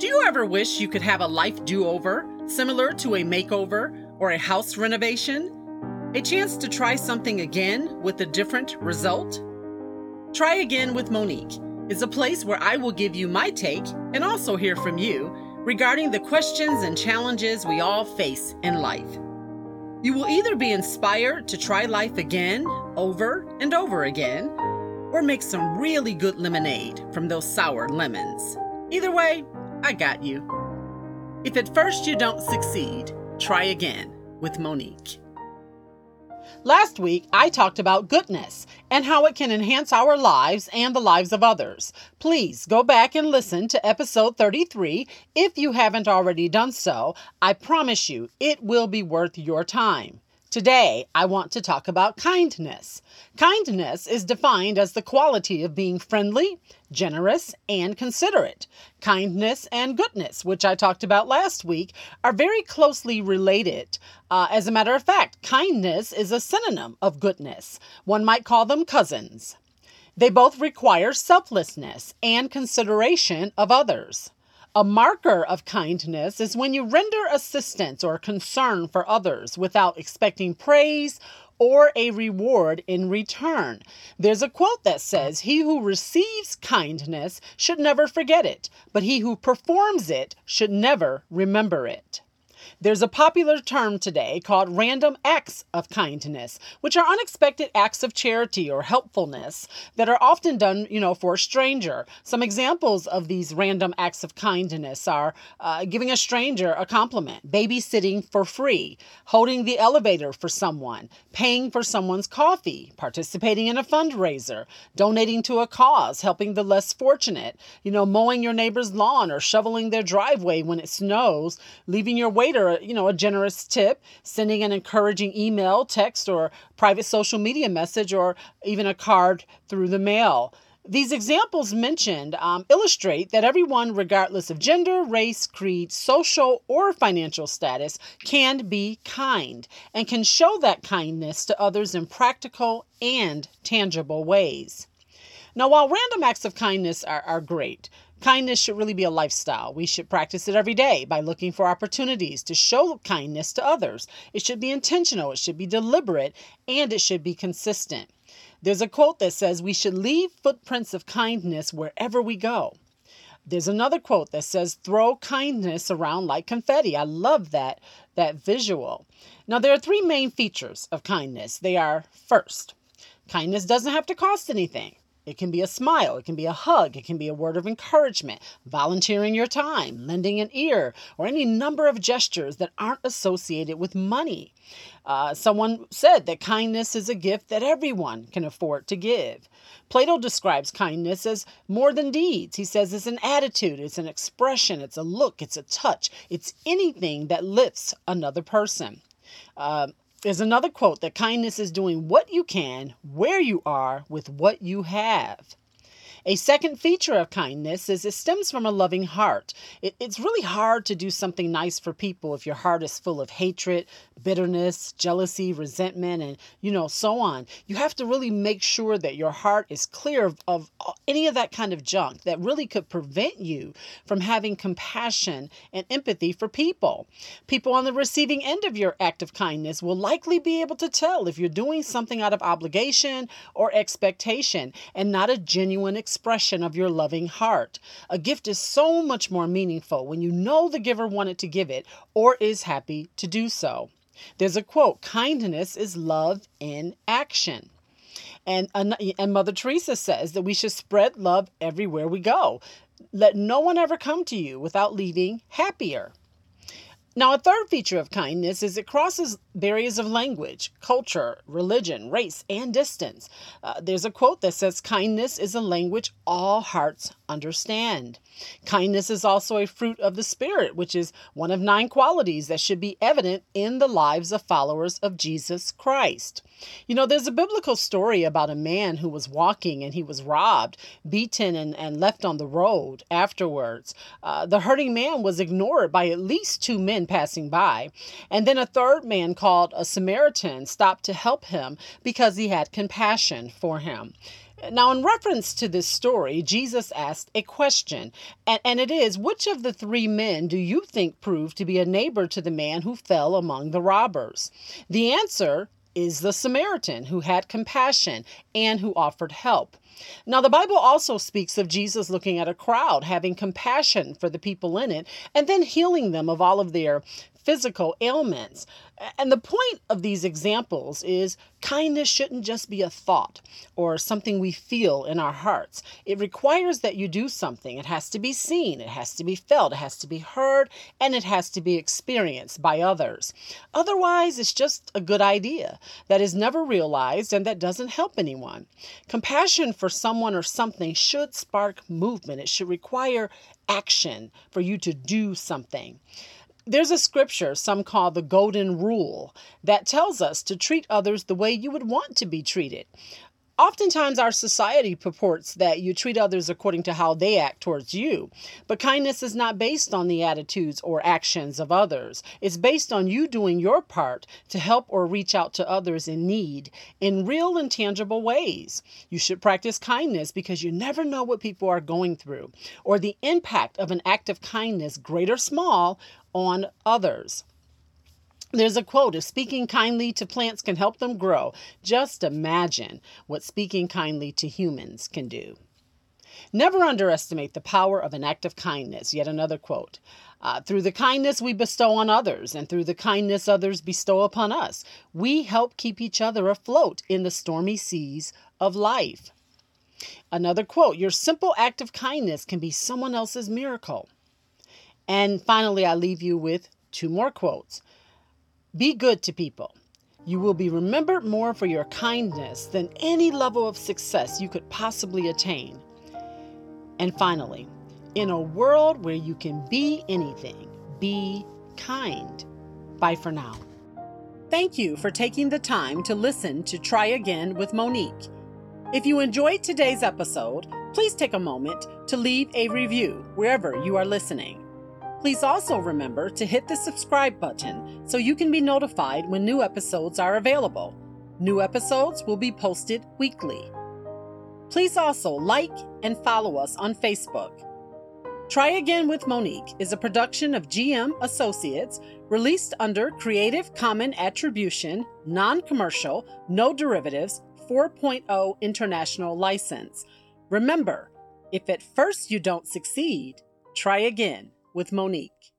Do you ever wish you could have a life do over, similar to a makeover or a house renovation? A chance to try something again with a different result? Try Again with Monique is a place where I will give you my take and also hear from you regarding the questions and challenges we all face in life. You will either be inspired to try life again, over and over again, or make some really good lemonade from those sour lemons. Either way, I got you. If at first you don't succeed, try again with Monique. Last week, I talked about goodness and how it can enhance our lives and the lives of others. Please go back and listen to episode 33 if you haven't already done so. I promise you, it will be worth your time. Today, I want to talk about kindness. Kindness is defined as the quality of being friendly, generous, and considerate. Kindness and goodness, which I talked about last week, are very closely related. Uh, as a matter of fact, kindness is a synonym of goodness. One might call them cousins. They both require selflessness and consideration of others. A marker of kindness is when you render assistance or concern for others without expecting praise or a reward in return. There's a quote that says, He who receives kindness should never forget it, but he who performs it should never remember it. There's a popular term today called random acts of kindness, which are unexpected acts of charity or helpfulness that are often done, you know, for a stranger. Some examples of these random acts of kindness are uh, giving a stranger a compliment, babysitting for free, holding the elevator for someone, paying for someone's coffee, participating in a fundraiser, donating to a cause, helping the less fortunate, you know, mowing your neighbor's lawn or shoveling their driveway when it snows, leaving your waiter you know, a generous tip, sending an encouraging email, text, or private social media message, or even a card through the mail. These examples mentioned um, illustrate that everyone, regardless of gender, race, creed, social, or financial status, can be kind and can show that kindness to others in practical and tangible ways. Now, while random acts of kindness are, are great, Kindness should really be a lifestyle. We should practice it every day by looking for opportunities to show kindness to others. It should be intentional, it should be deliberate, and it should be consistent. There's a quote that says, We should leave footprints of kindness wherever we go. There's another quote that says, Throw kindness around like confetti. I love that, that visual. Now, there are three main features of kindness. They are first, kindness doesn't have to cost anything. It can be a smile, it can be a hug, it can be a word of encouragement, volunteering your time, lending an ear, or any number of gestures that aren't associated with money. Uh, someone said that kindness is a gift that everyone can afford to give. Plato describes kindness as more than deeds. He says it's an attitude, it's an expression, it's a look, it's a touch, it's anything that lifts another person. Uh, there's another quote that kindness is doing what you can, where you are, with what you have. A second feature of kindness is it stems from a loving heart. It, it's really hard to do something nice for people if your heart is full of hatred, bitterness, jealousy, resentment, and you know, so on. You have to really make sure that your heart is clear of, of any of that kind of junk that really could prevent you from having compassion and empathy for people. People on the receiving end of your act of kindness will likely be able to tell if you're doing something out of obligation or expectation and not a genuine expression of your loving heart. A gift is so much more meaningful when you know the giver wanted to give it or is happy to do so. There's a quote kindness is love in action. And, and Mother Teresa says that we should spread love everywhere we go. Let no one ever come to you without leaving happier. Now, a third feature of kindness is it crosses barriers of language, culture, religion, race, and distance. Uh, there's a quote that says, Kindness is a language all hearts understand. Kindness is also a fruit of the Spirit, which is one of nine qualities that should be evident in the lives of followers of Jesus Christ. You know, there's a biblical story about a man who was walking and he was robbed, beaten, and, and left on the road afterwards. Uh, the hurting man was ignored by at least two men passing by. And then a third man called a Samaritan stopped to help him because he had compassion for him. Now, in reference to this story, Jesus asked a question, and, and it is Which of the three men do you think proved to be a neighbor to the man who fell among the robbers? The answer is the Samaritan who had compassion and who offered help. Now, the Bible also speaks of Jesus looking at a crowd, having compassion for the people in it, and then healing them of all of their physical ailments. And the point of these examples is kindness shouldn't just be a thought or something we feel in our hearts. It requires that you do something. It has to be seen, it has to be felt, it has to be heard, and it has to be experienced by others. Otherwise, it's just a good idea that is never realized and that doesn't help anyone. Compassion for someone or something should spark movement, it should require action for you to do something. There's a scripture some call the golden rule that tells us to treat others the way you would want to be treated. Oftentimes, our society purports that you treat others according to how they act towards you. But kindness is not based on the attitudes or actions of others. It's based on you doing your part to help or reach out to others in need in real and tangible ways. You should practice kindness because you never know what people are going through or the impact of an act of kindness, great or small, on others. There's a quote if speaking kindly to plants can help them grow, just imagine what speaking kindly to humans can do. Never underestimate the power of an act of kindness. Yet another quote. Uh, through the kindness we bestow on others, and through the kindness others bestow upon us, we help keep each other afloat in the stormy seas of life. Another quote Your simple act of kindness can be someone else's miracle. And finally, I leave you with two more quotes. Be good to people. You will be remembered more for your kindness than any level of success you could possibly attain. And finally, in a world where you can be anything, be kind. Bye for now. Thank you for taking the time to listen to Try Again with Monique. If you enjoyed today's episode, please take a moment to leave a review wherever you are listening. Please also remember to hit the subscribe button so you can be notified when new episodes are available. New episodes will be posted weekly. Please also like and follow us on Facebook. Try Again with Monique is a production of GM Associates released under Creative Common Attribution, Non Commercial, No Derivatives 4.0 International License. Remember, if at first you don't succeed, try again with Monique.